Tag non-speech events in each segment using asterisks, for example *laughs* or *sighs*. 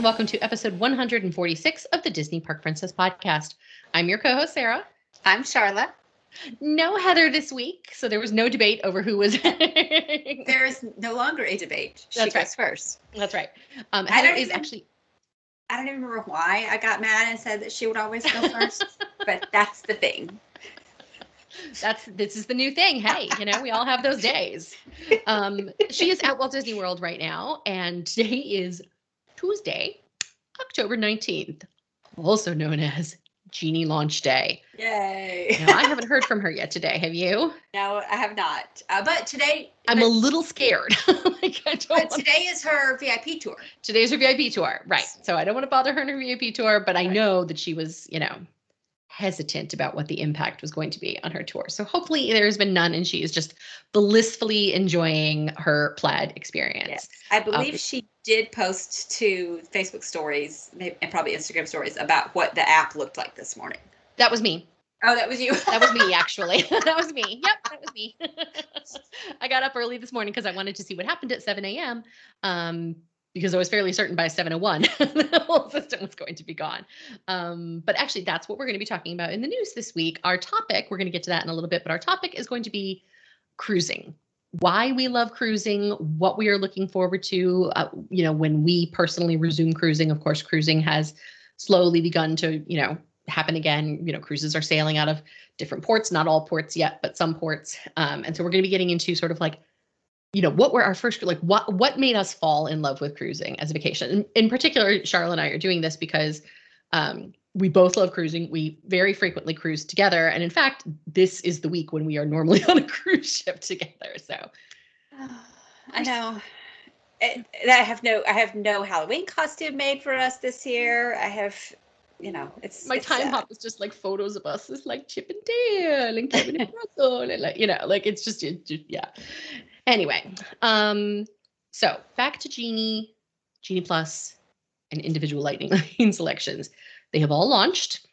and welcome to episode 146 of the Disney Park Princess podcast. I'm your co host, Sara. I'm Sharla. No Heather this week, so there was no debate over who was. *laughs* there is no longer a debate. She That's goes right. first. That's right. Um, I Heather don't is even- actually. I don't even remember why I got mad and said that she would always go first, *laughs* but that's the thing. That's this is the new thing. Hey, you know, we all have those days. *laughs* Um, she is at Walt Disney World right now, and today is Tuesday, October 19th, also known as Genie Launch Day. Yay! Now, I haven't heard *laughs* from her yet today. Have you? No, I have not. Uh, but today, I'm but, a little scared. *laughs* like I don't but want today is her VIP tour. today's her VIP tour, right? So I don't want to bother her in her VIP tour, but I know that she was, you know, hesitant about what the impact was going to be on her tour. So hopefully there has been none, and she is just blissfully enjoying her plaid experience. Yes, I believe Okay. she did post to Facebook stories and probably Instagram stories about what the app looked like this morning. That was me. Oh, that was you. That was me, *laughs* actually. *laughs* that was me. Yep, that was me. *laughs* I got up early this morning because I wanted to see what happened at 7 a.m. Um, because I was fairly certain by 7:01 *laughs* the whole system was going to be gone. Um, but actually, that's what we're going to be talking about in the news this week. Our topic, we're going to get to that in a little bit, but our topic is going to be cruising. Why we love cruising, what we are looking forward to. Uh, you know, when we personally resume cruising, of course, cruising has slowly begun to, you know, happen again. You know, cruises are sailing out of different ports, not all ports yet, but some ports. Um, and so we're going to be getting into sort of like, you know, what were our first like what what made us fall in love with cruising as a vacation? In, in particular, Sharla and I are doing this because um, we both love cruising. We very frequently cruise together, and in fact, this is the week when we are normally *laughs* on a cruise ship together. So *sighs* I know. It, I have no. I have no Halloween costume made for us this year. I have, you know, it's my it's time sad. hop is just like photos of us as like Chip and Dale and Kevin and *laughs* Russell and like you know like it's just, it, just- yeah. Anyway, um, so back to Genie, Genie Plus, and individual Lightning *laughs* Lane selections. They have all launched.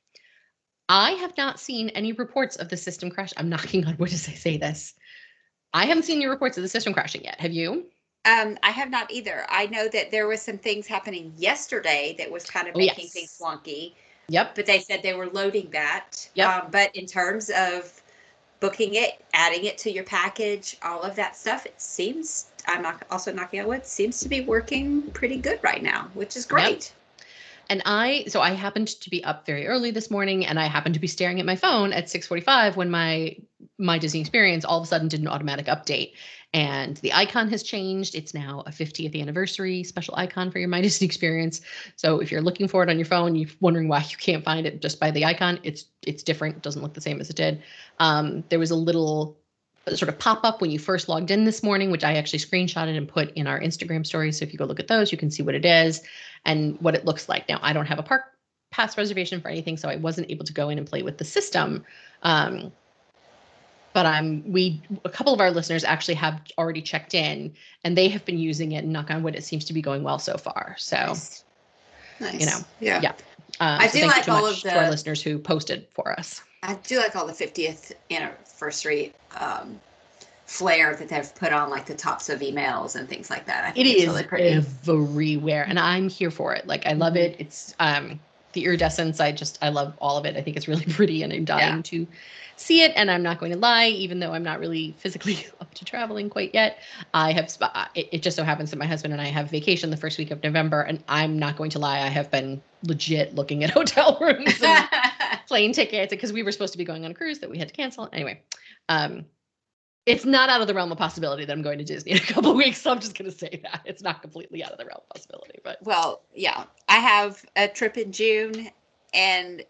I have not seen any reports of the system crash. I'm knocking on wood as I say this. I haven't seen any reports of the system crashing yet. Have you? Um, I have not either. I know that there was some things happening yesterday that was kind of Oh, making yes. things wonky, Yep. but they said they were loading that. Yep. Um, but in terms of booking it, adding it to your package, all of that stuff, it seems. I'm not also knocking on wood. Seems to be working pretty good right now, which is great. And I, so I happened to be up very early this morning, and I happened to be staring at my phone at 6:45 when my my Disney Experience all of a sudden did an automatic update, and the icon has changed. It's now a 50th anniversary special icon for your My Disney Experience. So if you're looking for it on your phone, you're wondering why *laughs* you can't find it just by the icon. It's it's different. It doesn't look the same as it did. Um, there was a little sort of pop up when you first logged in this morning, which I actually screenshotted and put in our Instagram story. So if you go look at those, you can see what it is and what it looks like. Now, I don't have a park pass reservation for anything, so I wasn't able to go in and play with the system. Um, but I'm we a couple of our listeners actually have already checked in, and they have been using it. And knock on wood, it seems to be going well so far. So, Nice. Nice. know, yeah. yeah. um, I so do you like all of to our the- listeners who posted for us. I do like all the 50th anniversary um, flair that they've put on like the tops of emails and things like that. I It think it's is really pretty. everywhere, and I'm here for it. Like I love it. It's um the iridescence. I just I love all of it. I think it's really *laughs* pretty, and I'm dying Yeah. to see it. And I'm not going to lie, even though I'm not really physically *laughs* up to traveling quite yet. I have. sp- It, it just so happens that my husband and I have vacation the first week of November, and I'm not going to lie. I have been legit looking at *laughs* hotel rooms and plane tickets because we were supposed to be going on a cruise that we had to cancel. Anyway, um, it's not out of the realm of possibility that I'm going to Disney in a *laughs* couple of weeks. So I'm just going to say that it's not completely out of the realm of possibility. But well, yeah, I have a trip in June, and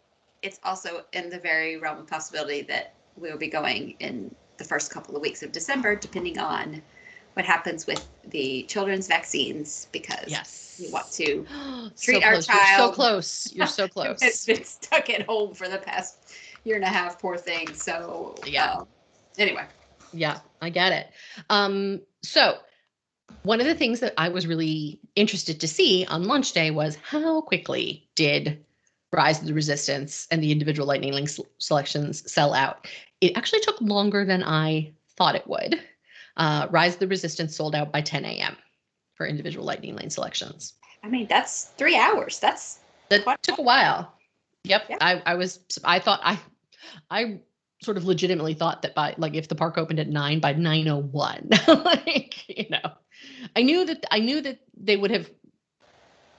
it's also in the very realm of possibility that we'll be going in the first couple of weeks of December, depending on what happens with the children's vaccines, because yes, we want to *gasps* so treat our close. You're so close. You're so close. *laughs* It's been stuck at home for the past year and a half, poor thing. So Yeah. um, anyway, Yeah, I get it. Um, so one of the things that I was really interested to see on launch day was how quickly did Rise of the Resistance and the individual Lightning Lane selections sell out. It actually took longer than I thought it would. Uh, Rise of the Resistance sold out by 10 a.m. for individual Lightning Lane selections. I mean, that's three hours. That's That took a while. Yep. Yeah. I, I was I thought I I sort of legitimately thought that by like if the park opened at nine by nine oh one. *laughs* like, you know. I knew that I knew that they would have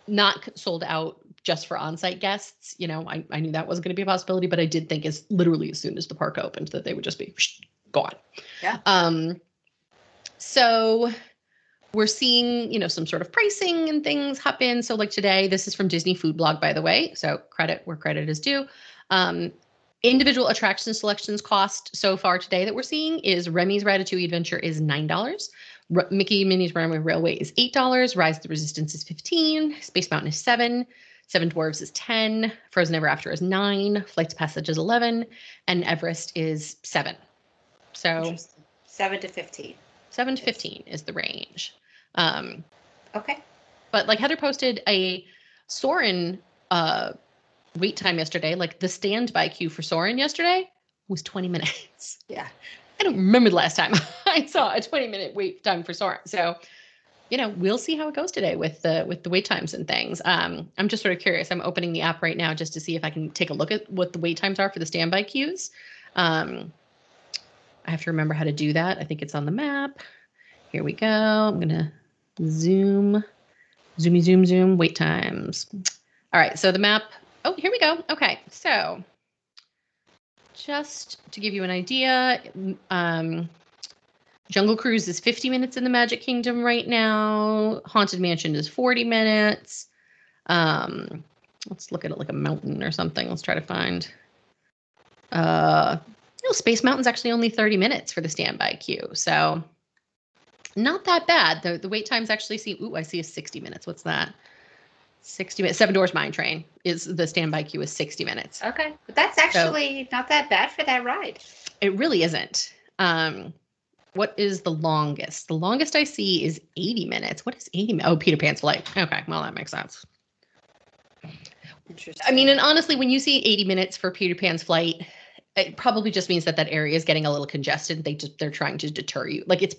not sold out just for on-site guests. You know, I, I knew that wasn't going to be a possibility, but I did think as literally as soon as the park opened that they would just be gone. Yeah. Um so we're seeing, you know, some sort of pricing and things happen. So like today, this is from Disney Food Blog, by the way. So credit where credit is due. Um, individual attraction selections cost so far today that we're seeing is Remy's Ratatouille Adventure is nine dollars. R- Mickey Minnie's Runaway Railway is eight dollars. Rise of the Resistance is fifteen. Space Mountain is seven. Seven Dwarves is ten. Frozen Ever After is nine. Flights of Passage is eleven, and Everest is seven. So seven to fifteen. seven to fifteen is the range. Um, Okay. but like Heather posted a Soarin' uh wait time yesterday. Like the standby queue for Soarin' yesterday was 20 minutes. Yeah. I don't remember the last time *laughs* I saw a 20 minute wait time for Soarin'. So, you know, we'll see how it goes today with the with the wait times and things. Um, I'm just sort of curious. I'm opening the app right now just to see if I can take a look at what the wait times are for the standby queues. Um, I have to remember how to do that. I think it's on the map. Here we go. I'm gonna zoom, zoomy, zoom, zoom. Wait times. All right. So the map. Oh, here we go. Okay. So just to give you an idea, um, Jungle Cruise is 50 minutes in the Magic Kingdom right now. Haunted Mansion is 40 minutes. Um, let's look at it like a mountain or something. Let's try to find. Uh, Space Mountain's actually only 30 minutes for the standby queue, so not that bad. The the wait times actually see. Ooh, I see a 60 minutes. What's that? 60 minutes. Seven Dwarfs Mine Train is the standby queue is 60 minutes. Okay. But that's actually not that bad for that ride. It really isn't. Um, what is the longest? The longest I see is 80 minutes. What is 80 minutes? Oh, Peter Pan's flight. Okay, well, that makes sense. Interesting. I mean, and honestly, when you see 80 minutes for Peter Pan's flight, it probably just means that that area is getting a little congested. They just they're trying to deter you. Like it's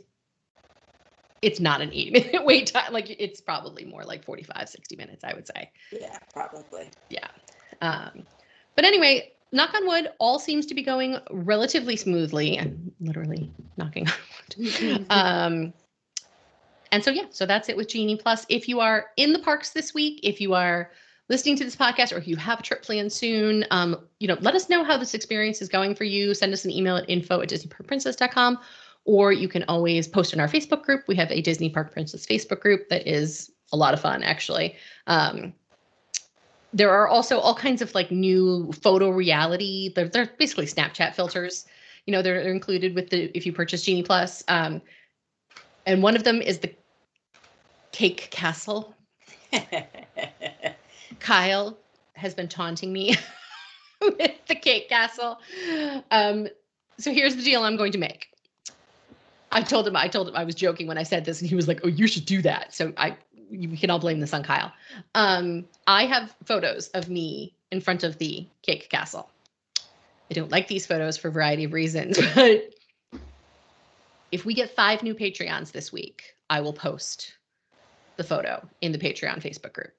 it's not an 80 *laughs* minute wait time. Like it's probably more like 45, 60 minutes, I would say. yeah, probably. Yeah. Um, but anyway, knock on wood, all seems to be going relatively smoothly. I'm literally knocking on wood. *laughs* um, and so yeah, so that's it with Genie Plus. If you are in the parks this week, if you are listening to this podcast, or if you have a trip planned soon, um, you know, let us know how this experience is going for you. Send us an email at info at disneyparkprincess.com, or you can always post in our Facebook group. We have a Disney Park Princess Facebook group that is a lot of fun, actually. Um, there are also all kinds of like new photo reality. They're, they're basically Snapchat filters. You know, they're included with the if you purchase Genie Plus. Um, and one of them is the cake castle. *laughs* Kyle has been taunting me *laughs* with the cake castle. Um, so here's the deal I'm going to make. I told him I told him I was joking when I said this, and he was like, "Oh, you should do that." So I we can all blame this on Kyle. Um, I have photos of me in front of the cake castle. I don't like these photos for a variety of reasons, *laughs* but if we get five new Patreons this week, I will post the photo in the Patreon Facebook group.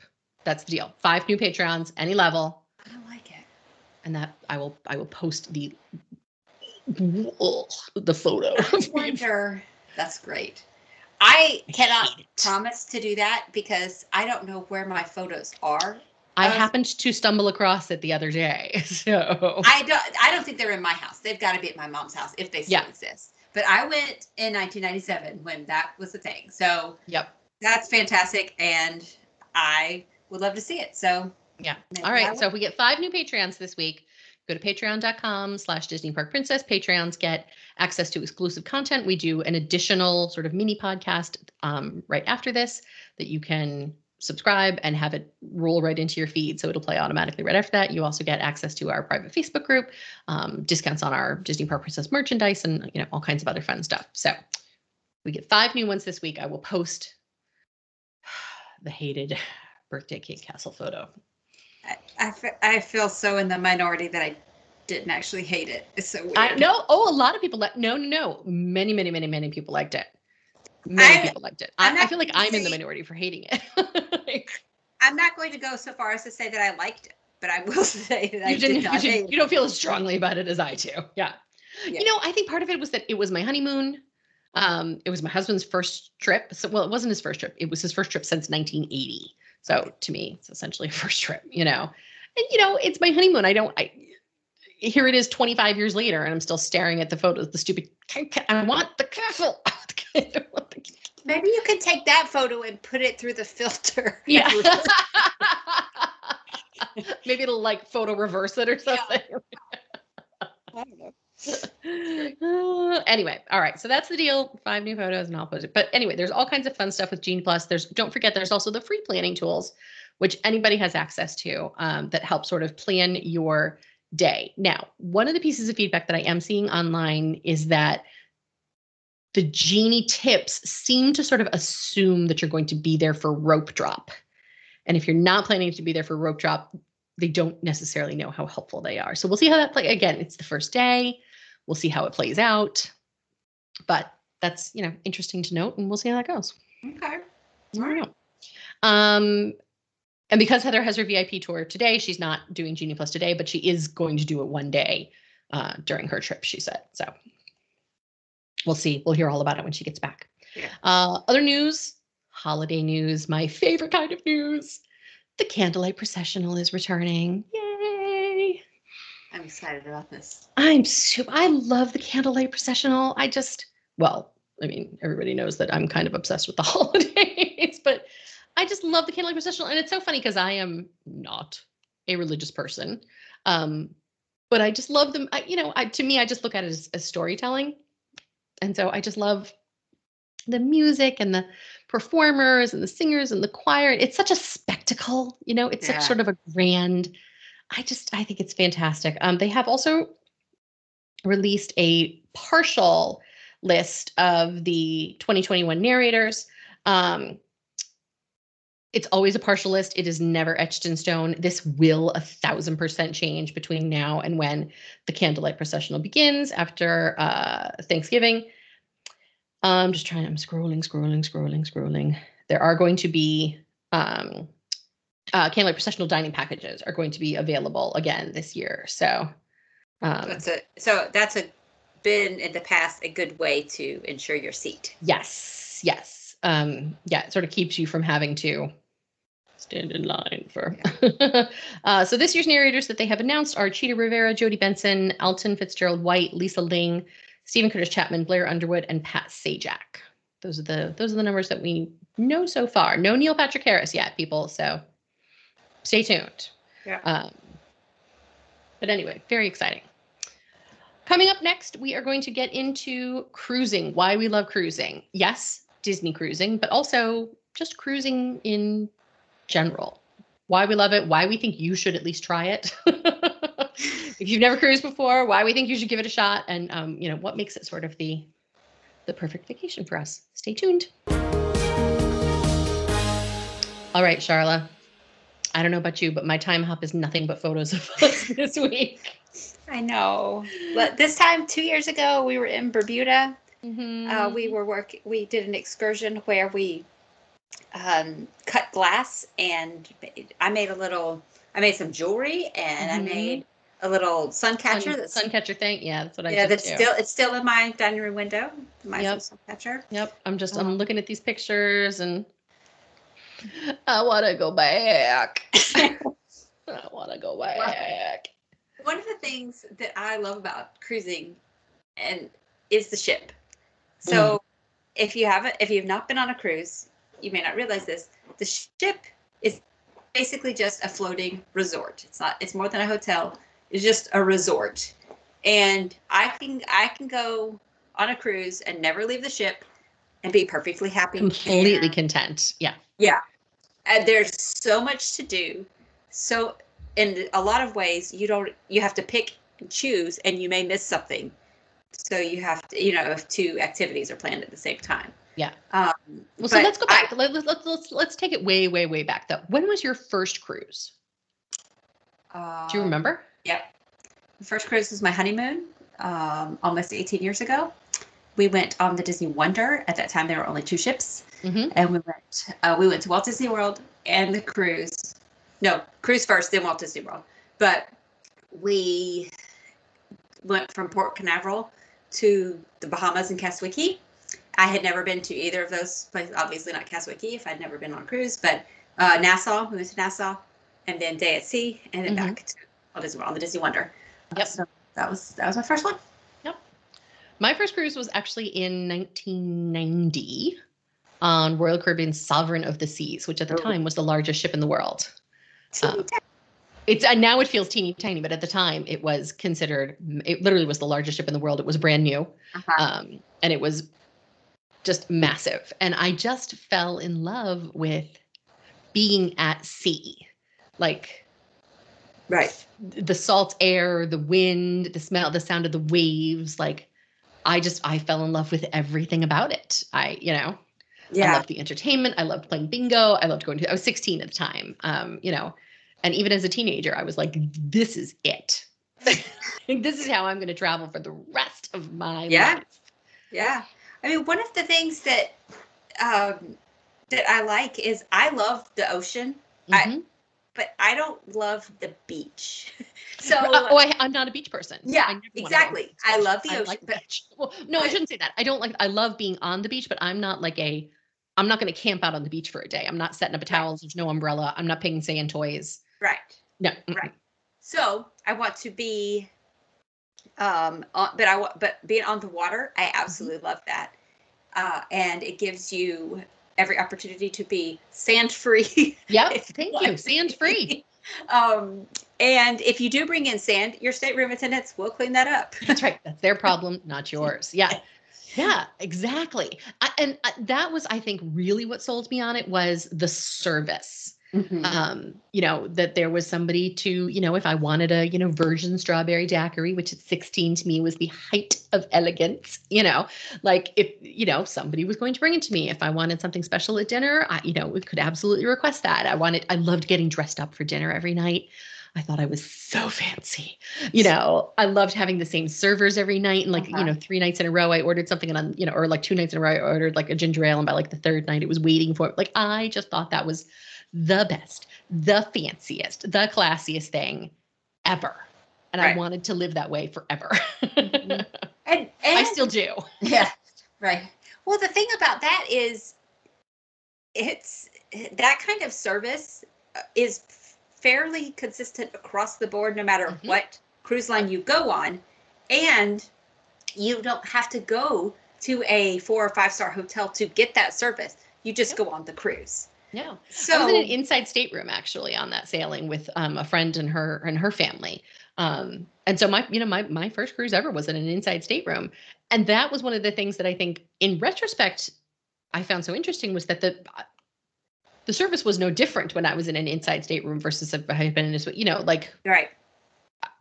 That's the deal. Five new Patreons, any level, I like it. and that I will I will post the the photo. *laughs* I wonder. That's great. I cannot it. promise to do that because I don't know where my photos are. I Uh, happened to stumble across it the other day. *laughs* So I don't. I don't think they're in my house. They've got to be at my mom's house if they still Yeah. exist. But I went in 1997 when that was the thing. So Yep. that's fantastic, and I would love to see it. So Yeah. All I right. So if we get five new Patreons this week, go to patreon.com slash Disney Park Princess. Patreons get access to exclusive content. We do an additional sort of mini podcast um, right after this that you can subscribe and have it roll right into your feed. So it'll play automatically right after that. You also get access to our private Facebook group, um, discounts on our Disney Park Princess merchandise, and you know all kinds of other fun stuff. So we get five new ones this week. I will post *sighs* the hated *sighs* birthday cake castle photo. I, I, I feel so in the minority that I didn't actually hate it. It's so weird. I know. Oh, a lot of people like. No, no, no. Many, many, many, many people liked it. Many I'm- people liked it. I, I feel like I'm in the minority for hating it. *laughs* I'm not going to go so far as to say that I liked it, but I will *laughs* say that I You, did didn't, you, not hate didn't- it. you don't feel as strongly about it as I do. Yeah. Yeah. You know, I think part of it was that it was my honeymoon. Um, it was my husband's first trip. So, well, it wasn't his first trip. It was his first trip since 1980. So to me, it's essentially a *laughs* first trip, you know. And you know, it's my honeymoon. I don't. I here it is, 25 years later, and I'm still staring at the photos. The stupid. I want the castle. *laughs* I don't want the- *laughs* Maybe you could take that photo and put it through the filter. yeah. Maybe it'll like photo reverse it or something. I don't know. *laughs* Anyway, all right. So that's the deal. Five new photos, and I'll post it. But anyway, there's all kinds of fun stuff with Genie Plus. There's don't forget there's also the free planning tools, which anybody has access to um, that help sort of plan your day. Now, one of the pieces of feedback that I am seeing online is that the Genie tips seem to sort of assume that you're going to be there for rope drop. And if you're not planning to be there for rope drop, they don't necessarily know how helpful they are. So we'll see how that play. Again, it's the first day. We'll see how it plays out. But that's you know interesting to note, and we'll see how that goes. Okay. I. Um, and because Heather has her VIP tour today, she's not doing Genie Plus today, but she is going to do it one day uh, during her trip. She said so. We'll see. We'll hear all about it when she gets back. Yeah. Uh, other news, holiday news, my favorite kind of news. The Candlelight Processional is returning. Yay! I'm excited about this. I'm super. I love the candlelight processional. I just, well, I mean, everybody knows that I'm kind of obsessed with the *laughs* holidays, but I just love the candlelight processional, and it's so funny because I am not a religious person, um, but I just love them. I, you know, I, to me, I just look at it as, as storytelling, and so I just love the music and the performers and the singers and the choir. It's such a spectacle, you know. It's Yeah. such sort of a grand. I just I think it's fantastic. Um, they have also released a partial list of the 2021 narrators. Um, it's always a partial list. It is never etched in stone. This will a thousand percent change between now and when the candlelight processional begins after uh, Thanksgiving. I'm just trying. I'm scrolling, scrolling, scrolling, scrolling. There are going to be um, uh, candlelight processional dining packages are going to be available again this year. So um, That's a so that's a been in the past a good way to ensure your seat. yes, yes, um, yeah, it sort of keeps you from having to stand in line for. *laughs* uh, so this year's narrators that they have announced are Chita Rivera, Jodi Benson, Alton Fitzgerald White, Lisa Ling, Steven Curtis Chapman, Blair Underwood, and Pat Sajak. Those are the those are the numbers that we know so far. No Neil Patrick Harris yet, people. So stay tuned. Yeah. Um, but anyway, very exciting. Coming up next, we are going to get into cruising. Why we love cruising. Yes, Disney cruising, but also just cruising in general. Why we love it. Why we think you should at least try it. *laughs* if you've never cruised before, why we think you should give it a shot, and um, you know what makes it sort of the the perfect vacation for us. Stay tuned. All right, Sharla. I don't know about you, but my time hop is nothing but photos of us *laughs* this week. I know. But this time, two years ago, we were in Bermuda. Uh, we Mm-hmm. were work. We did an excursion where we um, cut glass, and I made a little. I made some jewelry, and Mhm. I made a little sun catcher. sun, that's sun catcher thing. Yeah, that's what I yeah, did that's too. still it's still in my dining room window. My Yep. sun catcher. Yep. I'm just Oh. I'm looking at these pictures and I want to go back. *laughs* I want to go back. One of the things that I love about cruising, and is the ship. So, mm. if you haven't, if you've not been on a cruise, you may not realize this. The ship is basically just a floating resort. It's not. It's more than a hotel. It's just a resort, and I can I can go on a cruise and never leave the ship, and be perfectly happy. Completely content. Yeah. Yeah. And there's so much to do so in a lot of ways you don't you have to pick and choose and you may miss something so you have to you know if two activities are planned at the same time Yeah. um Well, so let's go back. Let, let's let's let's let's take it way way way back though. When was your first cruise? uh, Do you remember? Yep. The first cruise was my honeymoon, um, almost 18 years ago. We went on the Disney Wonder. At that time, there were only two ships, Mhm. and we went. Uh, we went to Walt Disney World and the cruise. No, cruise first, then Walt Disney World. But we went from Port Canaveral to the Bahamas and Castaway Cay. I had never been to either of those places. Obviously, not Castaway Cay if I'd never been on a cruise, but uh, Nassau. We went to Nassau, and then day at sea, and then Mhm. back to Walt Disney World on the Disney Wonder. Yep. So that was that was my first one. My first cruise was actually in 1990 on Royal Caribbean Sovereign of the Seas, which at the Oh. time was the largest ship in the world. Um, It's and now it feels teeny tiny, but at the time it was considered. It literally was the largest ship in the world. It was brand new, Uh-huh. um, and it was just massive. And I just fell in love with being at sea, like right. the salt air, the wind, the smell, the sound of the waves. Like I just I fell in love with everything about it. I you know I loved the entertainment. I loved playing bingo. I loved going to. I was 16 at the time. Um, you know, and even as a teenager, I was like, "This is it. *laughs* this is how I'm going to travel for the rest of my Yeah. life." Yeah. I mean, one of the things that um, that I like is I love the ocean, I- Mhm. But I don't love the beach. *laughs* so oh, I, I'm not a beach person. Yeah, I never wanna go on exactly. I love the ocean, like but- beach. Well, no, I shouldn't say that. I don't like. I love being on the beach, but I'm not like a. I'm not going to camp out on the beach for a day. I'm not setting up a towel. There's no umbrella. I'm not picking sand toys. right. No. Right. So I want to be, um, on, but I want, but being on the water, I absolutely love that, uh, and it gives you every opportunity to be sand free. *laughs* Yep. Thank you you. Sand free. um, and if you do bring in sand, your stateroom attendants will clean that up. That's right. That's their *laughs* problem, not yours. Yeah. Yeah, exactly. I, and I, that was, I think, really what sold me on it was the service. Mm-hmm. Um, you know, that there was somebody to, you know, if I wanted a, you know, virgin strawberry daiquiri, which at 16 to me was the height of elegance, you know, like if, you know, somebody was going to bring it to me. If I wanted something special at dinner, I, you know, we could absolutely request that. I wanted, I loved getting dressed up for dinner every night. I thought I was so fancy. You know, I loved having the same servers every night. And like, Uh-huh. you know, three nights in a row, I ordered something and on, you know, or like two nights in a row, I ordered like a ginger ale. And by like the third night, it was waiting for it. Like, I just thought that was the best, the fanciest, the classiest thing ever. And I wanted to live that way forever. Mhm. *laughs* And, and I still do. *laughs* yeah, right. Well, the thing about that is, it's that kind of service uh, is fairly consistent across the board, no matter Mhm. what cruise line you go on, and you don't have to go to a four or five star hotel to get that service. You just Yep. go on the cruise. Yeah. So I was in an inside stateroom actually on that sailing with um, a friend and her and her family. Um, and so my, you know, my my first cruise ever was in an inside stateroom, and that was one of the things that I think, in retrospect, I found so interesting was that the uh, the service was no different when I was in an inside stateroom versus if I had been in a, suite. you know, like right,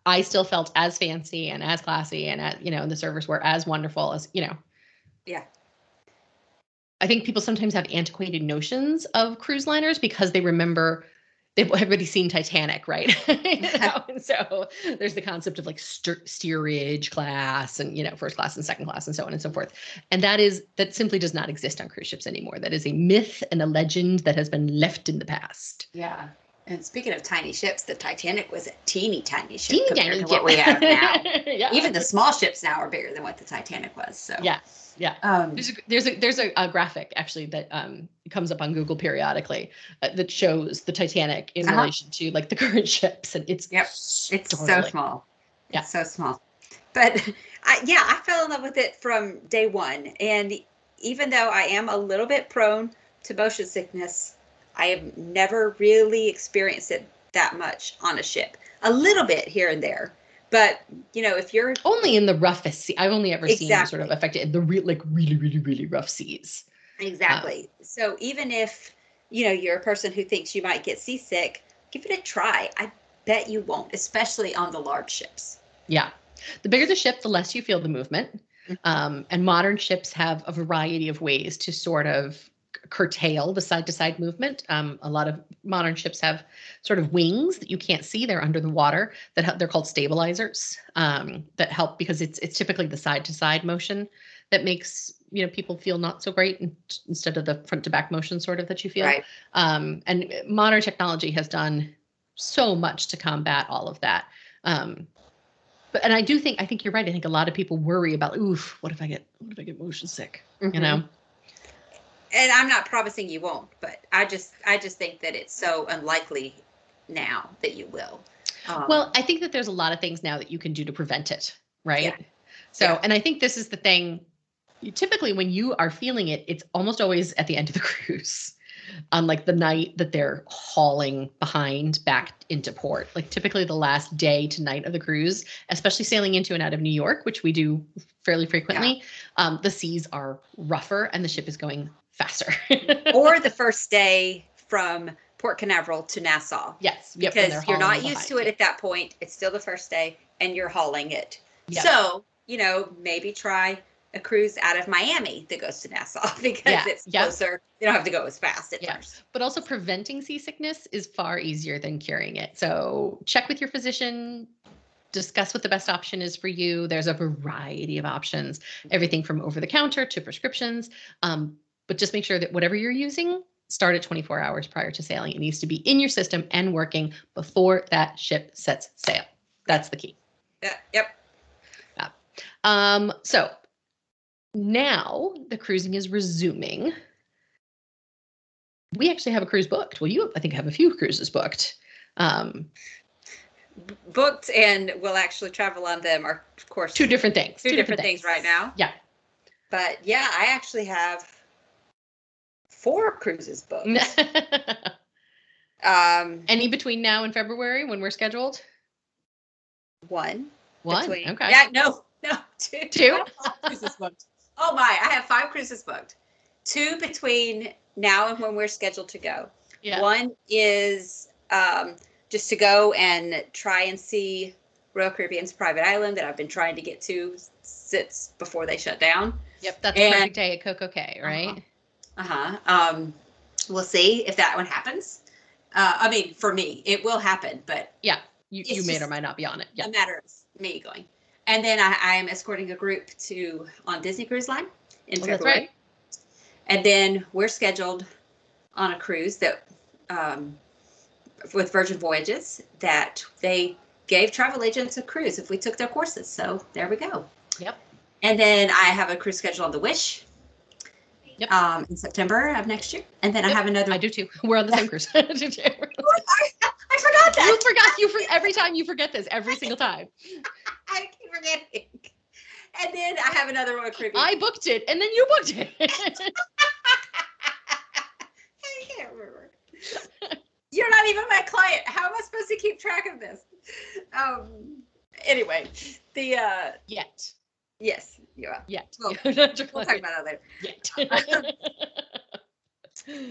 I still felt as fancy and as classy and at, you know, the servers were as wonderful as, you know. Yeah. I think people sometimes have antiquated notions of cruise liners because they remember they've everybody's seen Titanic, right? *laughs* You know, and so there's the concept of like steerage class and you know first class and second class and so on and so forth. And that is that simply does not exist on cruise ships anymore. That is a myth and a legend that has been left in the past. yeah. And speaking of tiny ships, the Titanic was a teeny tiny ship Teeny compared tiny to what we have now. *laughs* yeah. Even the small ships now are bigger than what the Titanic was. So Yeah, yeah. Um, There's a, there's a there's a, a graphic actually that um comes up on Google periodically uh, that shows the Titanic in Uh-huh. relation to like the *laughs* current ships, and it's Yep, it's so small. Yeah. It's so small. But *laughs* I, yeah, I fell in love with it from day one. And even though I am a little bit prone to motion sickness, I have never really experienced it that much on a ship. A little bit here and there. But, you know, if you're Only in the roughest sea. I've only ever seen it sort of affected in the real like really really really rough seas. Exactly. so even if you know you're a person who thinks you might get seasick, give it a try. I bet you won't, especially on the large ships. Yeah, the bigger the ship, the less you feel the movement. Mhm. Um, and modern ships have a variety of ways to sort of curtail the side to side movement. Um, a lot of modern ships have sort of wings that you can't see. They're under the water that ha- they're called stabilizers um, that help because it's it's typically the side to side motion that makes you know people feel not so great in- instead of the front to back motion sort of that you feel. Right. Um, and modern technology has done so much to combat all of that. Um, but and I do think I think you're right. I think a lot of people worry about oof, what if I get what if I get motion sick? You Mhm. know. And I'm not promising you won't, but I just I just think that it's so unlikely now that you will. Um, Well, I think that there's a lot of things now that you can do to prevent it, right? Yeah. So, Yeah. and I think this is the thing. You, typically, when you are feeling it, it's almost always at the end of the *laughs* cruise, on like the night that they're hauling behind back into port. Like typically the last day to night of the cruise, especially sailing into and out of New York, which we do fairly frequently. Um, the seas are rougher and the ship is going faster. *laughs* or the first day from Port Canaveral to Nassau. yes, yep, because you're not used to it at that point. It's still the first day and you're hauling it. Yeah. So, you know, maybe try a cruise out of Miami that goes to Nassau *laughs* because Yeah, it's yeah. closer. You don't have to go as fast at Yeah. first. but also preventing seasickness is far easier than curing it. So check with your physician, discuss what the best option is for you. There's a variety of options, everything from over the counter to prescriptions. Um, but just make sure that whatever you're using, start at 24 hours prior to sailing. It needs to be in your system and working before that ship sets sail. That's the key. Yeah, yep. Um, so now the cruising is resuming. We actually have a cruise booked. Well, you, I think, have a few cruises booked. Um, Booked and we'll actually travel on them are of course two different things. two different things right now. Yeah. But yeah, I actually have four cruises booked. *laughs* um Any between now and February when we're scheduled? one. One. between- okay. Yeah, no, *laughs* no, two. Two? *laughs* I cruises booked. Oh my, I have five cruises booked. Two between now and when we're scheduled to go. Yeah. One is um, just to go and try and see Royal Caribbean's private island that I've been trying to get to since before they shut down. Yep. That's the and- perfect day at Coco Cay, right? Uh huh. Um, we'll see if that one happens. Uh, I mean, for me, it will happen, but yeah, You, you may or might not be on it. Yeah. a matter of me going. And then I, I am escorting a group to on Disney Cruise Line in Well, that's February. right. And then we're scheduled on a cruise that um, with Virgin Voyages that they gave travel agents a cruise if we took their courses. So there we go. Yep. And then I have a cruise scheduled on the Wish. Yep. Um, in September of next year, and then I have another. I do too. *laughs* We're on the same cruise. *laughs* I. *laughs* I, forgot you forgot you for every time you forget this every single time. *laughs* I keep forgetting. And then I have another Royal Caribbean. I booked it and then you booked it. *laughs* I can't remember. You're not even my client. How am I supposed to keep track of this? Um. Anyway, the uh. Yet. Yes, you are. Yet. Well, *laughs* You're not your We'll talk about that later. Yet.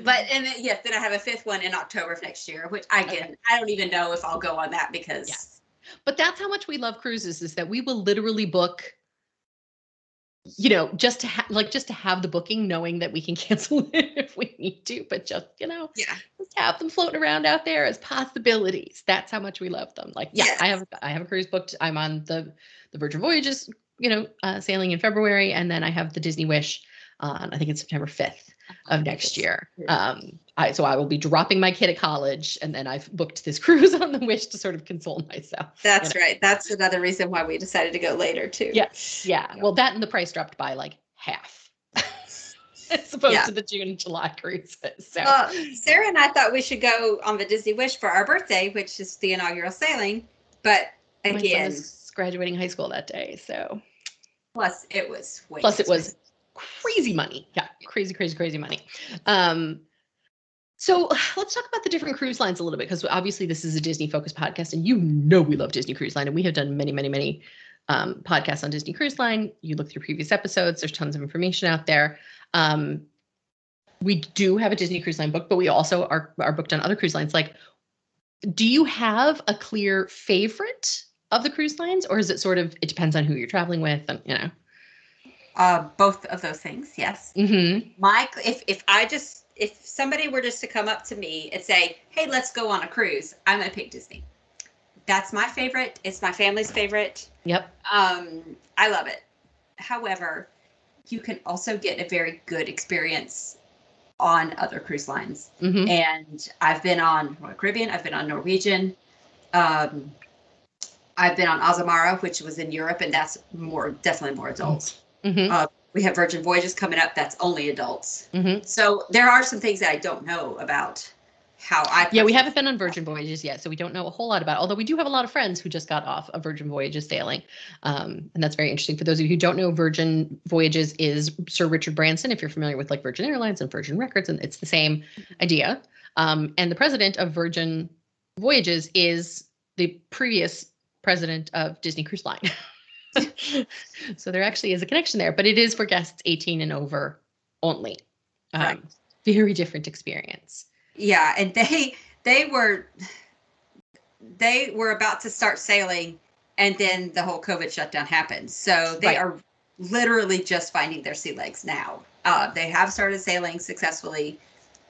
But and then, yes, then I have a fifth one in October of next year, which I Okay. can. I don't even know if I'll go on that because. Yeah. But that's how much we love cruises is that we will literally book you know just to have like just to have the booking knowing that we can *laughs* cancel it if we need to but just you know Yeah. just have them floating around out there as possibilities that's how much we love them like yeah Yes. i have i have a cruise booked i'm on the the virgin voyages you know uh, sailing in february and then i have the disney wish on i think it's september 5th of next year um i so i will be dropping my kid at college and then i've booked this *laughs* cruise on the wish to sort of console myself That's you know. right. That's another reason why we decided to go later too. Yeah. Yeah. Well, that and the price dropped by like half *laughs* as opposed Yeah. to the June and July cruises. So Well, Sara and I thought we should go on the Disney Wish for our birthday, which is the inaugural sailing. But again, was graduating high school that day. So plus it was way plus it was. Crazy money. Yeah. Crazy, crazy, crazy money. Um, so let's talk about the different cruise lines a little bit because obviously this is a Disney focused podcast and you know we love Disney Cruise Line and we have done many, many, many um, podcasts on Disney Cruise Line. You look through previous episodes, there's tons of information out there. Um, we do have a Disney Cruise Line book, but we also are, are booked on other cruise lines. Like, do you have a clear favorite of the cruise lines or is it sort of, it depends on who you're traveling with and, you know? Uh, both of those things, yes. Mm-hmm. My, if if I just if somebody were just to come up to me and say, "Hey, let's go on a cruise," I'm gonna pick Disney. That's my favorite. It's my family's favorite. Yep. Um, I love it. However, you can also get a very good experience on other cruise lines. Mm-hmm. And I've been on Royal Caribbean, I've been on Norwegian, um, I've been on Azamara, which was in Europe, and that's more definitely more adults. Mm-hmm. Uh, we have Virgin Voyages coming up, that's only adults. Mm-hmm. So there are some things that I don't know about how I. Yeah, we haven't been on Virgin Voyages yet, so we don't know a whole lot about. It. Although we do have a lot of friends who just got off a Virgin Voyages sailing, um, and that's very interesting. For those of you who don't know, Virgin Voyages is Sir Richard Branson. If you're familiar with like Virgin Airlines and Virgin Records, and it's the same idea. Um, and the president of Virgin Voyages is the previous president of Disney Cruise Line. *laughs* *laughs* so there actually is a connection there, but it is for guests 18 and over only. Um, Right. Very different experience. Yeah, and they they were they were about to start sailing, and then the whole COVID shutdown happened. So they Right. are literally just finding their sea legs now. Uh, they have started sailing successfully,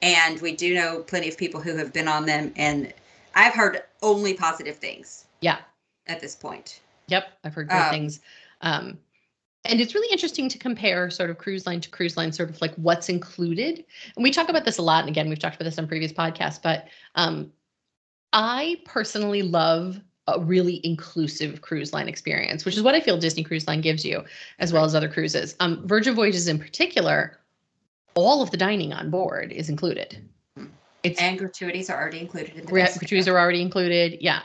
and we do know plenty of people who have been on them, and I've heard only positive things Yeah. at this point. Yep, I've heard great Um, things. Um, and it's really interesting to compare sort of cruise line to cruise line, sort of like what's included. And we talk about this a lot. And again, we've talked about this on previous podcasts, but um, I personally love a really inclusive cruise line experience, which is what I feel Disney Cruise Line gives you, as well as other cruises. Um, Virgin Voyages in particular, all of the dining on board is included. It's And gratuities are already included in the Gra- gratuities are already included. Yeah.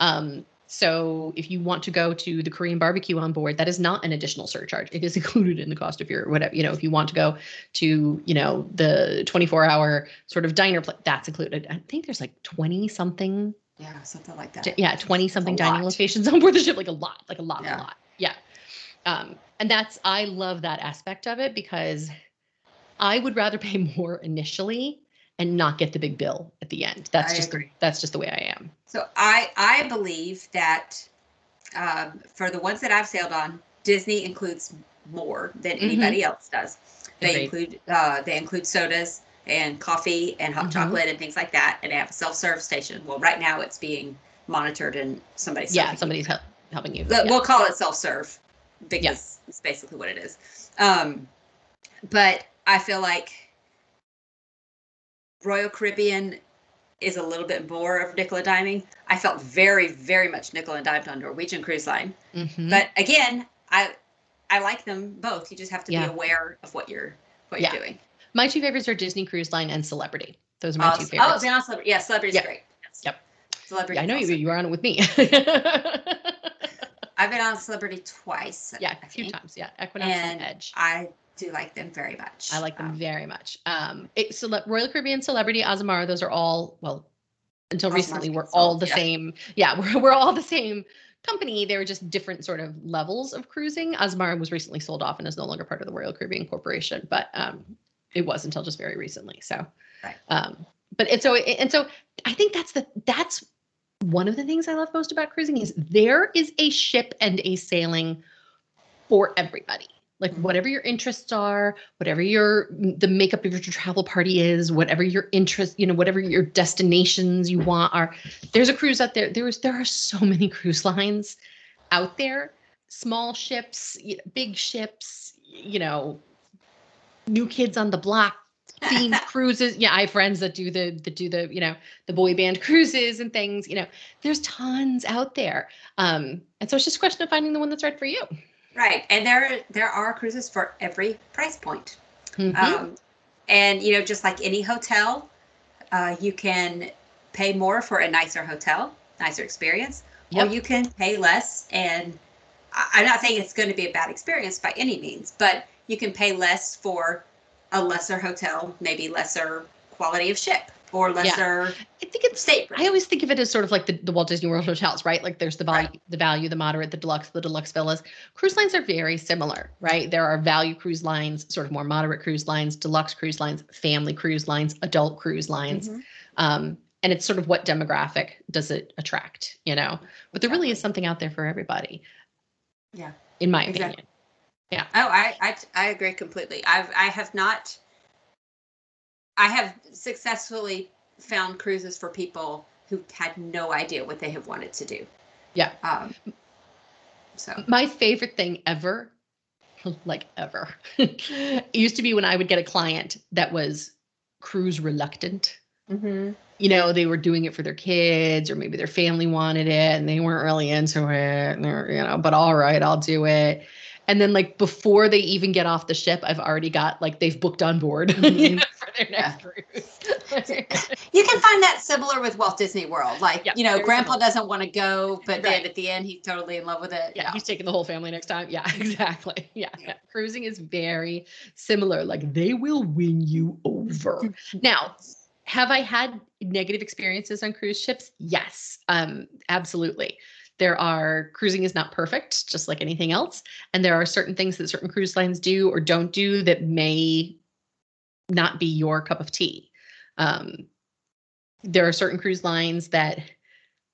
Um, so if you want to go to the Korean barbecue on board, that is not an additional surcharge. It is *laughs* included in the cost of your whatever. You know, if you want to go to, you know, the 24 hour sort of diner, pla- that's included. I think there's like 20 something. yeah, something like that. Yeah, 20 something dining lot. locations on board the ship, like a lot, like a lot, Yeah. a lot. Yeah. Um, and that's I love that aspect of it because I would rather pay *laughs* more initially and not get the big bill at the end. That's I just the, that's just the way I am. So I I believe that um, for the ones that I've sailed on, Disney includes more than Mhm. anybody else does. They Agreed. include uh, they include sodas and coffee and hot Mhm. chocolate and things like that, and they have a self serve station. Well, right now it's being monitored and somebody's yeah somebody's help, helping you But yeah. We'll call it self serve because it's basically what it is. Um, but I feel like Royal Caribbean is a little bit more of nickel and diming. I felt very, very much nickel and dimed on Norwegian Cruise Line. Mhm. But again, I I like them both. You just have to Yeah. be aware of what you're what Yeah. you're doing. my two favorites are disney cruise line and celebrity those are my Uh, two oh, favorites been on Celebrity. Yeah, Celebrity's Yep. great. Yes. Yep. Celebrity. yeah, i know you you were on it with me *laughs* I've been on Celebrity twice. yeah a few times yeah equinox and, And edge I do like them very much. i like them Um, very much um it, Cele- royal caribbean celebrity azamara those are all well until recently we're all the yeah. same yeah *laughs* we're, we're all the same company they were just different sort of levels of cruising azamara was recently sold off and is no longer part of the royal caribbean corporation but um it was until just very recently so Right. um but and so and so i think that's the that's one of the things i love most about cruising is there is a ship and a sailing for everybody like whatever your interests are whatever your the makeup of your travel party is whatever your interest you know whatever your destinations you want are there's a cruise out there. There's there are so *laughs* many cruise lines out there. Small ships big ships you know new kids on the block themed *laughs* cruises. Yeah i have friends that do the that do the you know the boy band *laughs* cruises and things you know. There's tons out there. Um and so it's just a question of finding the one that's right for you Right, and there there are cruises for every price point. Mhm. Um, and you know, just like any hotel, uh, you can pay more for a nicer hotel, nicer experience, Yep. or you can pay less. And I- I'm not saying it's going to be a bad experience by any means, but you can pay less for a lesser hotel, maybe lesser quality of ship or lesser Yeah. i think it's state. I always think of it as sort of like the, the Walt Disney World hotels, right? Like there's the value, Right. the value, the moderate, the deluxe, the deluxe villas. Cruise lines are very similar, right? There are value cruise lines, sort of more moderate cruise lines, deluxe cruise lines, family cruise lines, adult cruise lines. Mhm. Um, and it's sort of what demographic does it attract, you know? But there really is something out there for everybody. Yeah. In my Exactly. opinion. Yeah. Oh, I, I I agree completely. I've I have not. I have successfully found cruises for people who had no idea what they have wanted to do. Yeah. Um. So My favorite thing ever, *laughs* like ever, *laughs* used to be when I would get a client that was cruise reluctant. mm-hmm. You know, they were doing it for their kids, or maybe their family wanted it and they weren't really into it. And they're, you know, but all right, I'll do it. And then, like, before they even get off the ship, I've already got like they've booked on board *laughs* you know, for their next cruise. *laughs* you can find that similar with Walt Disney World. Like Yeah, you know, Grandpa similar. doesn't want to go, but then at the end he's totally in love with it. yeah, he's taking the whole family next time. Yeah, *laughs* exactly. Yeah, Yeah. yeah. Cruising is very similar. Like they will win you over. now, have I had negative experiences on cruise ships? Yes, um, absolutely. There are cruising is not perfect, just like anything else, and there are certain things that certain cruise lines do or don't do that may not be your cup of tea. Um, there are certain cruise lines that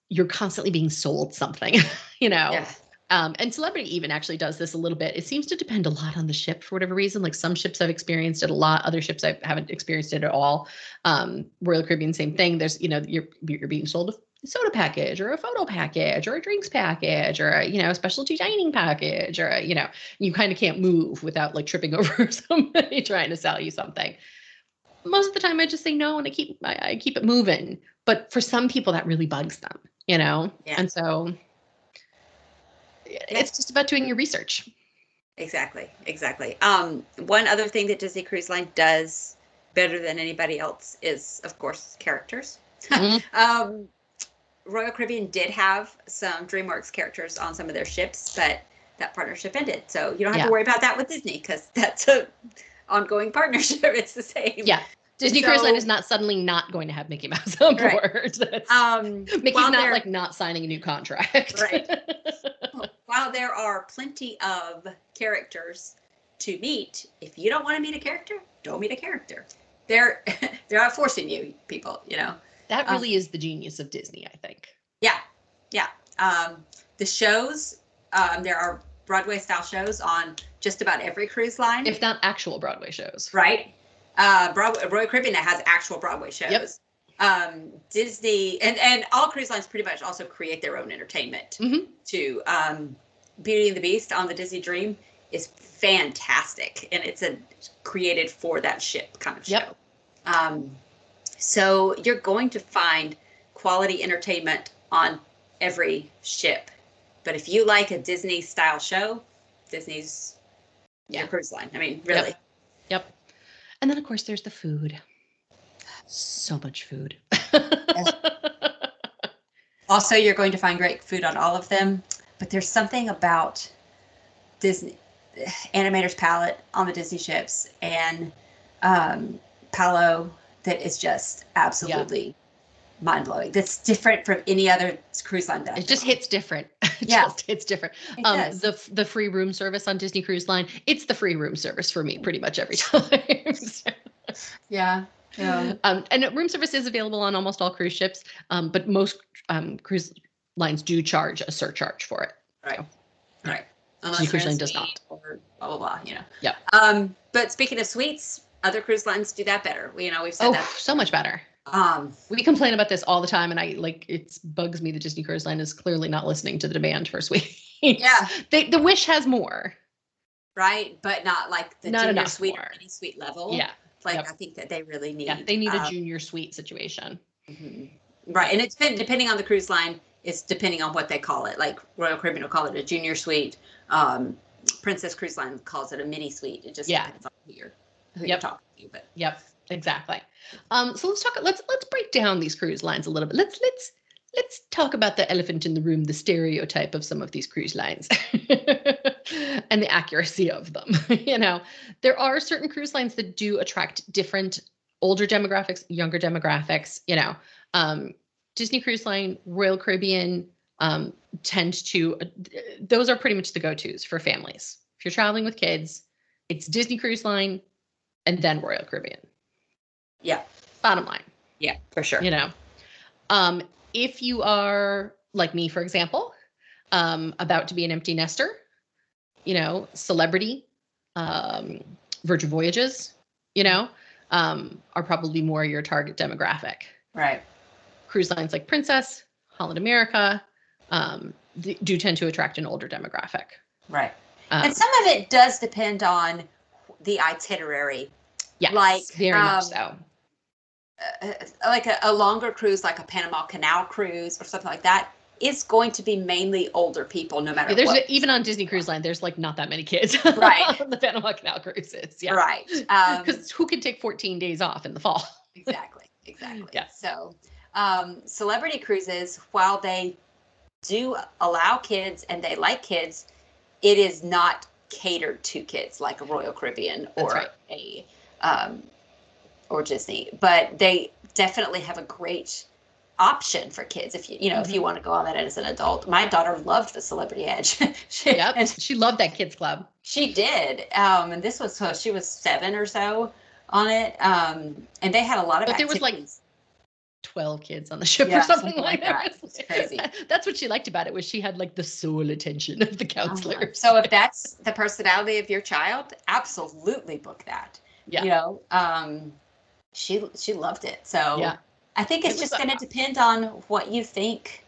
you're constantly being sold something, *laughs* you know. Yeah. Um, and celebrity even actually does this a little bit. It seems to depend a lot on the ship for whatever reason. Like some ships I've experienced it a lot, other ships I haven't experienced it at all. Um, Royal Caribbean, same thing. There's, you know, you're you're being sold a soda package or a photo package or a drinks package or a, you know, a specialty dining package or a, you know, you kind of can't move without like tripping *laughs* over somebody trying to sell you something. Most of the time I just say no and I keep I, I keep it moving. But for some people that really bugs them, you know? Yeah. And so it's just about doing your research. Exactly, exactly. Um, one other thing that Disney Cruise Line does better than anybody else is, of course, characters. Mhm. *laughs* um, Royal Caribbean did have some DreamWorks characters on some of their ships, but that partnership ended. So you don't have Yeah. to worry about that with Disney because that's a ongoing partnership. *laughs* It's the same. Yeah. Disney Cruise Line is not suddenly not going to have Mickey Mouse *laughs* on board. That's- Um, Mickey's not like not signing a new contract. Right. *laughs* while there are plenty of characters to meet, if you don't want to meet a character, don't meet a character. They're *laughs* they're not forcing you, people. You know. that Um, really is the genius of Disney, I think. Yeah, yeah. Um, the shows, um, there are Broadway style shows on just about every cruise line. If not actual Broadway shows. right? Uh, Broadway, Royal Caribbean that has actual Broadway shows. Um, Disney and and all cruise lines pretty much also create their own entertainment Mhm. too. Um, Beauty and the Beast on the Disney Dream is fantastic, and it's a created for that ship kind of show. Yep. Um, so you're going to find quality entertainment on every ship. But if you like a Disney style show, Disney's Yeah. your cruise line. I mean, really. Yep. And then of course there's the food. So much food. Also, you're going to find great food on all of them, but there's something about Disney Animator's Palette on the Disney ships and um, Palo that is just absolutely mind blowing. That's different from any other cruise line. That it just hits different. *laughs* It Yeah. just hits different. It Um, does. the the free room service on Disney Cruise Line, it's the free room service for me pretty much every *laughs* time. So, yeah, yeah. um, and room service is available on almost all cruise ships, um, but most um, cruise lines do charge a surcharge for it. Right. Right. Disney Cruise you're in a Line does not. Or blah blah blah. You know. Yeah. Um. But speaking of suites, other cruise lines do that better. We, You know, we've said Oh, that. so much better. Um. We complain about this all the time, and I like it bugs me that Disney Cruise Line is clearly not listening to the demand for suites. Yeah. *laughs* they, the Wish has more. Right. But not like the Not junior suite more. or mini suite level. Yeah, Like Yep. I think that they really need. yeah, they need a um, junior suite situation. mhm. Right, and it's been depending on the cruise line. It's depending on what they call it. Like Royal Caribbean will call it a junior suite. Um, Princess Cruise Line calls it a mini suite. It just Yeah. depends on who you're who you're talking to. But Yep, exactly. Um, so let's talk. Let's let's break down these cruise lines a little bit. Let's let's let's talk about the elephant in the room, the stereotype of some of these cruise lines, *laughs* and the accuracy of them. *laughs* you know, there are certain cruise lines that do attract different older demographics, younger demographics. You know, um, Disney Cruise Line, Royal Caribbean um, tend to. uh, those are pretty much the go-tos for families. If you're traveling with kids, it's Disney Cruise Line, and then Royal Caribbean. Yeah, Bottom line, yeah, for sure. you know. Um, if you are like me, for example, um, about to be an empty nester, you know, celebrity, um, Virgin Voyages, you know, um, are probably more your target demographic. Right. Cruise lines like Princess, Holland America, um, th- do tend to attract an older demographic. Right. Um, and some of it does depend on the itinerary. yes, like, very much um, so. Uh, like a, a longer cruise, like a Panama Canal cruise or something like that, is going to be mainly older people, no matter Yeah, there's what. even on Disney Cruise Line, there's like not that many kids *laughs* Right. on the Panama Canal cruises. Yeah, Right. *laughs* Um, Because who can take 14 days off in the fall? *laughs* exactly. Exactly. Yeah. So, um, celebrity cruises, while they do allow kids and they like kids, it is not catered to kids like a Royal Caribbean or right. a um, or Disney. But they definitely have a great option for kids if you you know if you Mm-hmm. want to go on that as an adult. My daughter loved the Celebrity Edge. *laughs* she, Yep. and she loved that kids club. she did. Um, and this was so she was seven or so on it. Um, and they had a lot of But there was, like, 12 kids on the ship Yeah, or something, something like like that. that. Crazy. *laughs* That's what she liked about it was she had like the sole attention of the Uh-huh. So if that's the personality of your child, absolutely book that. Yeah. You know, um, she she loved it. So Yeah. I think it's was just a- going to depend on what you think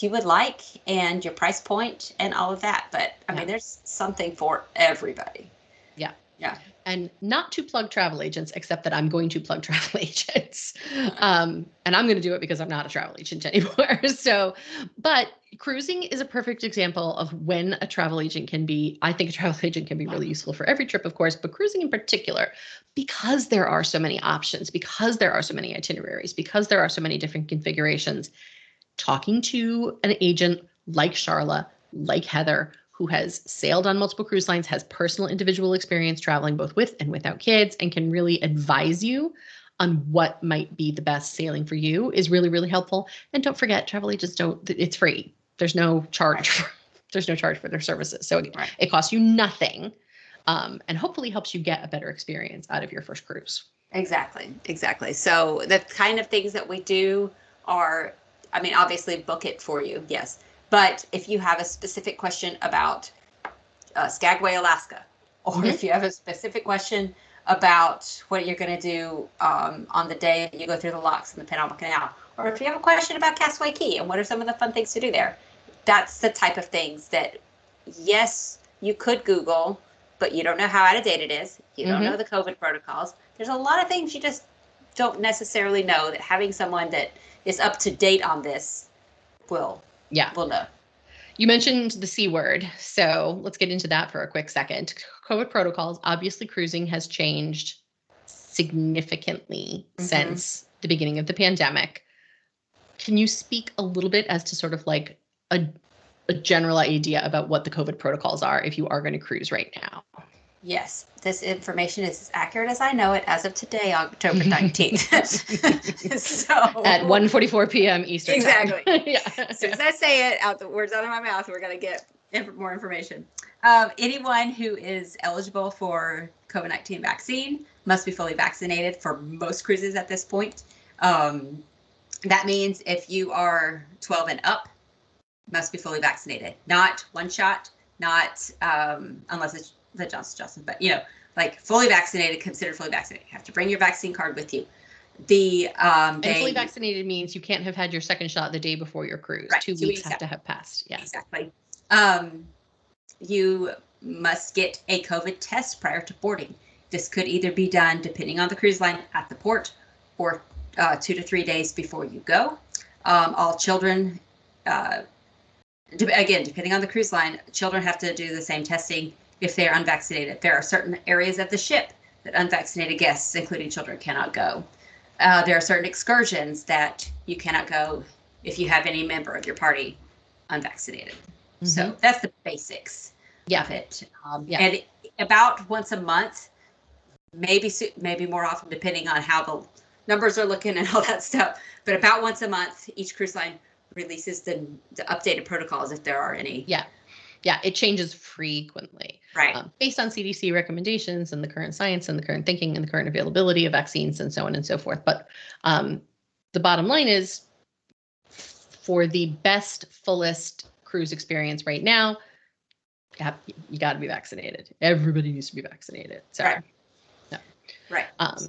you would like and your price point and all of that. But I Yeah. mean, there's something for everybody. And not to plug travel agents, except that I'm going to plug *laughs* travel agents. Um, and I'm going to do it because I'm not a travel agent *laughs* anymore. so, but cruising is a perfect example of when a travel agent can be, I think a travel *laughs* agent can be really useful for every trip, of course, but cruising in particular, because there are so many options, because there are so many itineraries, because there are so many different configurations. Talking to an agent like Sharla, like Heather, who has sailed on multiple cruise lines, has personal individual experience traveling both with and without kids, and can really advise you on what might be the best sailing for you is really, really helpful. And don't forget, travel agents don't, it's free. There's no charge. For, *laughs* there's no charge for their services. So it, it costs you nothing um, and hopefully helps you get a better experience out of your first cruise. Exactly, exactly. So the kind of things that we do are, I mean, obviously book it for you, yes. But if you have a specific question about uh, Skagway, Alaska, or Mhm. if you have a specific question about what you're going to do um, on the day you go through the locks in the Panama Canal, or if you have a question about Castaway Cay and what are some of the fun things to do there, that's the type of things that, yes, you could Google, but you don't know how out of date it is. You don't Mhm. know the COVID protocols. There's a lot of things you just don't necessarily know that having someone that is up to date on this will Yeah. We'll know. You mentioned the C word. So let's get into that for a quick second. COVID protocols, obviously, cruising has changed significantly Mhm. since the beginning of the pandemic. Can you speak a little bit as to sort of like a, a general idea about what the COVID protocols are if you are going to cruise right now? Yes, this information is as accurate as I know it as of today, October *laughs* 19th. *laughs* so At 1:44 p.m. Eastern. time. Exactly. *laughs* yeah. as soon as I say it, out the words out of my mouth, we're gonna get inf- more information. Um, anyone who is eligible for COVID nineteen vaccine must be fully vaccinated for most cruises at this point. Um, that means if you are twelve and up, must be fully vaccinated. Not one shot, not um, unless it's the Johnson Johnson, but you know, like fully vaccinated, considered fully vaccinated. You have to bring your vaccine card with you. The um, And fully vaccinated means you can't have had your second shot the day before your cruise. Right, Two, two weeks weeks have to have passed. Yeah. Exactly. Um, you must get a COVID test prior to boarding. This could either be done, depending on the cruise line, at the port or uh, two to three days before you go. Um, all children, uh, de- again, depending on the cruise line, children have to do the same testing if they're unvaccinated. There are certain areas of the ship that unvaccinated guests, including children, cannot go. Uh, there are certain excursions that you cannot go if you have any member of your party unvaccinated. So that's the basics Yeah. of it. Um, Yeah. And about once a month, maybe maybe more often, depending on how the numbers are looking and *laughs* all that stuff. But about once a month, each cruise line releases the, the updated protocols if there are any. Yeah. Yeah. It changes frequently Right. um, based on CDC recommendations and the current science and the current thinking and the current availability of vaccines and so on and so forth. But um, the bottom line is for the best, fullest cruise experience right now, you got to be vaccinated. Everybody needs to be vaccinated. So, Right. yeah. Right. Um,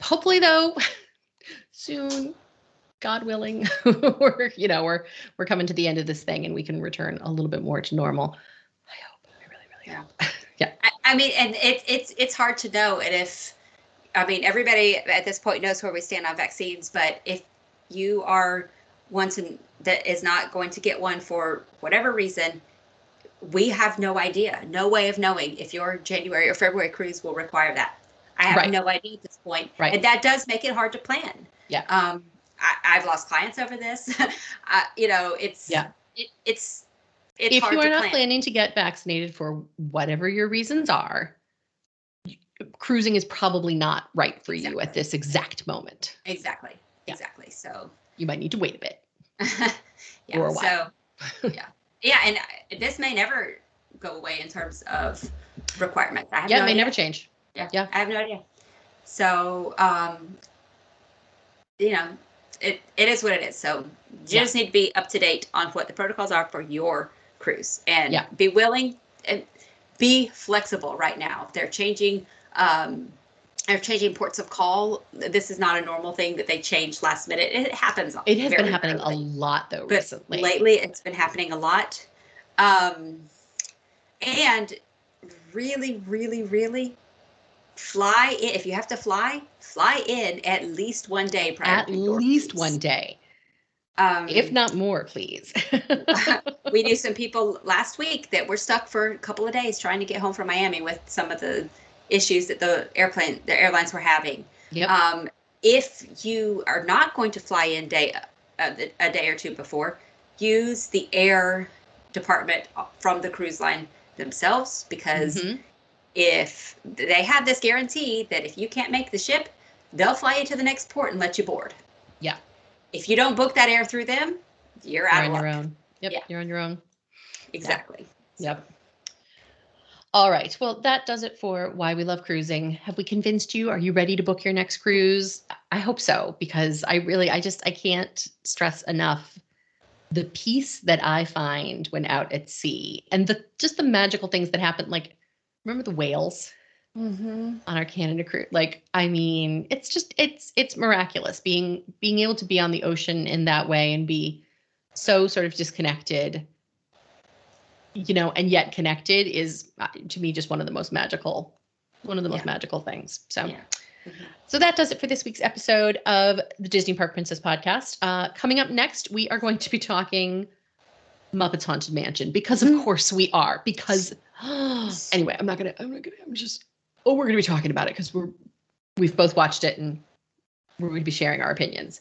hopefully, though, *laughs* soon, God willing, *laughs* we're you know we're we're coming to the end of this thing and we can return a little bit more to normal. I hope. I really, really Yeah. hope. *laughs* yeah. I, I mean, and it, it's it's hard to know. And if, I mean, everybody at this point knows where we stand on vaccines. But if you are one to, that is not going to get one for whatever reason, we have no idea, no way of knowing if your January or February cruise will require that. I have Right. no idea at this point, Right. and that does make it hard to plan. Yeah. Um, I, I've lost clients over this. I, *laughs* you know, it's Yeah. it, it's it's if you are not plan. planning to get vaccinated for whatever your reasons are, cruising is probably not right for you at this exact moment. Exactly. Yeah. Exactly. So You might need to wait a bit. *laughs* yeah. Or a So while. yeah. Yeah, and this may never go away in terms of requirements. I have Yeah, no it may idea. never change. Yeah. yeah. I have no idea. So um you know, it it is what it is. So you Yeah. just need to be up to date on what the protocols are for your cruise and Yeah. be willing and be flexible right now. They're changing um they're changing ports of call. This is not a normal thing that they change last minute. It happens. It has been happening a lot though but recently. lately it's been happening a lot um and really really really fly in if you have to fly fly in at least one day prior At least one day, um if not more, please. *laughs* *laughs* we knew some people last week that were stuck for a couple of days trying to get home from miami with some of the issues that the airplane the airlines were having yep. um, if you are not going to fly in day uh, a day or two before, use the air department from the cruise line themselves because Mhm. If they have this guarantee that if you can't make the ship, they'll fly you to the next port and let you board. Yeah. If you don't book that air through them, you're You're out on of your own. Yep. Yeah. You're on your own. Exactly. Yep. All right. Well, that does it for why we love cruising. Have we convinced you? Are you ready to book your next cruise? I hope so because I really I just I can't stress enough the peace that I find when out at sea and the just the magical things that happen like remember the whales Mm-hmm. on our Canada cruise like I mean it's just it's it's miraculous being being able to be on the ocean in that way and be so sort of disconnected you know and yet connected is uh, to me just one of the most magical one of the most Yeah. magical things so Yeah. So that does it for this week's episode of the Disney Park Princess podcast. Uh, coming up next, we are going to be talking Muppets Haunted Mansion because, of Mm. course, we are. Because *gasps* anyway, I'm not gonna. I'm not gonna. I'm just. Oh, we're gonna be talking about it because we're we've both watched it and we're to be sharing our opinions.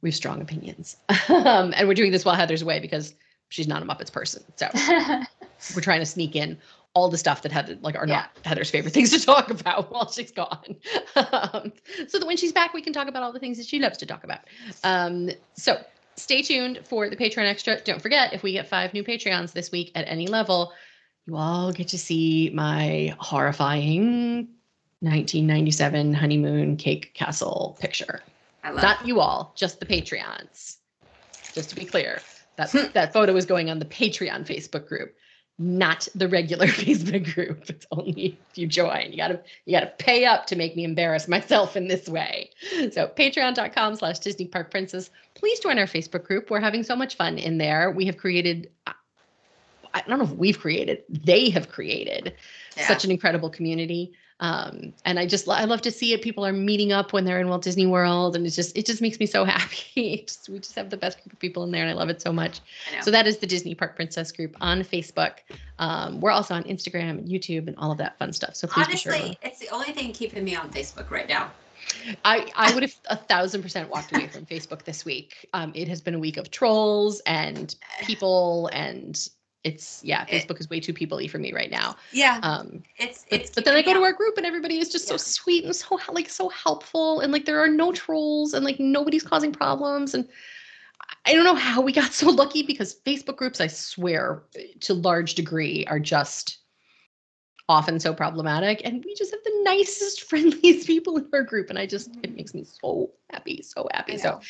We have strong opinions, *laughs* um, and we're doing this while Heather's away because she's not a Muppets person. So *laughs* we're trying to sneak in all the stuff that Heather like are not Heather's favorite things to talk about *laughs* while she's gone. um, so that when she's back, we can talk about all the things that she loves to talk about. Um, so stay tuned for the Patreon extra. Don't forget, if we get five new Patreons this week at any level, you all get to see my horrifying 1997 honeymoon cake castle picture. I love Not you all, just the Patreons. Just to be clear, that hmm. that photo is going on the Patreon Facebook group, not the regular *laughs* Facebook group. It's only if you join. You gotta you gotta pay up to make me embarrass myself in this way. So patreon.com slash Disney Park Princess. Please join our Facebook group. We're having so much fun in there. We have created uh, I don't know if we've created, they have created Yeah. such an incredible community. Um, and I just I love to see it. People are meeting up when they're in Walt Disney World, and it's just it just makes me so *laughs* happy. Just, we just have the best group of people in there, and I love it so much. So that is the Disney Park Princess group on Facebook. Um, we're also on Instagram and YouTube and all of that fun stuff. So please be sure. Honestly, it's the only thing keeping me on Facebook right now. I I would have a thousand percent walked away from Facebook this week. Um, it has been a week of trolls and *sighs* people, and it's yeah, Facebook is way too people-y for me right now. Yeah, Um, it's but, it's. but then I go me to our group and everybody is just so sweet and so like so helpful and like there are no trolls and like nobody's causing problems and I don't know how we got *laughs* so lucky because Facebook groups I swear to large degree are just often so problematic and we just have the nicest *laughs* friendliest people in our group and I just it makes me so happy so happy so.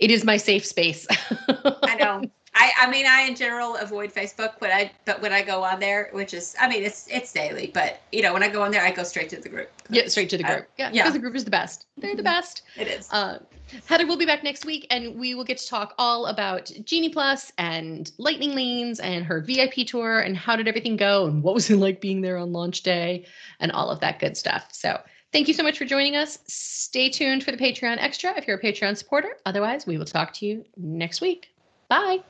It is my safe space. I know. I, I mean, I in general avoid Facebook, but I but when I go on there, which is, I mean, it's it's daily, but you know, when I go on there, I go straight to the group. Yeah, straight to the I- group. yeah, yeah. because the group is the best. They're the Mhm. best. It is. Uh, Heather will be back next week, and we will get to talk all about Genie Plus and Lightning Lanes and her VIP tour and how did everything go and what was it like being there on launch day and all of that good stuff. So thank you so much for joining us. Stay tuned for the Patreon extra if you're a Patreon supporter. Otherwise, we will talk to you next week. Bye.